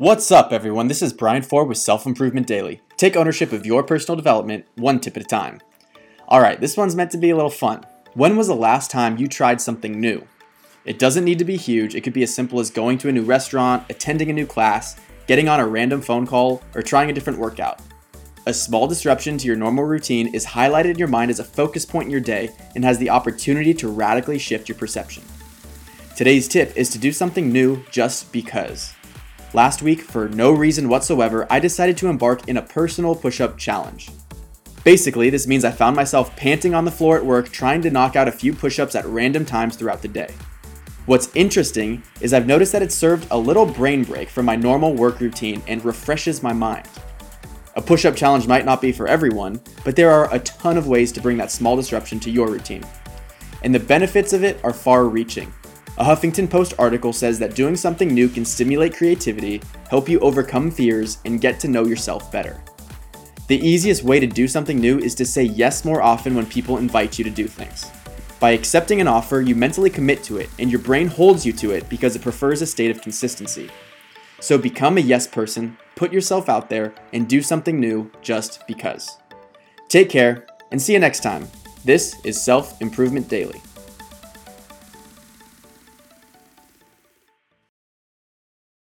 What's up, everyone? This is Brian Ford with Self Improvement Daily. Take ownership of your personal development one tip at a time. All right, this one's meant to be a little fun. When was the last time you tried something new? It doesn't need to be huge, it could be as simple as going to a new restaurant, attending a new class, getting on a random phone call, or trying a different workout. A small disruption to your normal routine is highlighted in your mind as a focus point in your day and has the opportunity to radically shift your perception. Today's tip is to do something new just because. Last week, for no reason whatsoever, I decided to embark in a personal push up challenge. Basically, this means I found myself panting on the floor at work trying to knock out a few push ups at random times throughout the day. What's interesting is I've noticed that it served a little brain break from my normal work routine and refreshes my mind. A push up challenge might not be for everyone, but there are a ton of ways to bring that small disruption to your routine. And the benefits of it are far reaching. A Huffington Post article says that doing something new can stimulate creativity, help you overcome fears, and get to know yourself better. The easiest way to do something new is to say yes more often when people invite you to do things. By accepting an offer, you mentally commit to it, and your brain holds you to it because it prefers a state of consistency. So become a yes person, put yourself out there, and do something new just because. Take care, and see you next time. This is Self Improvement Daily.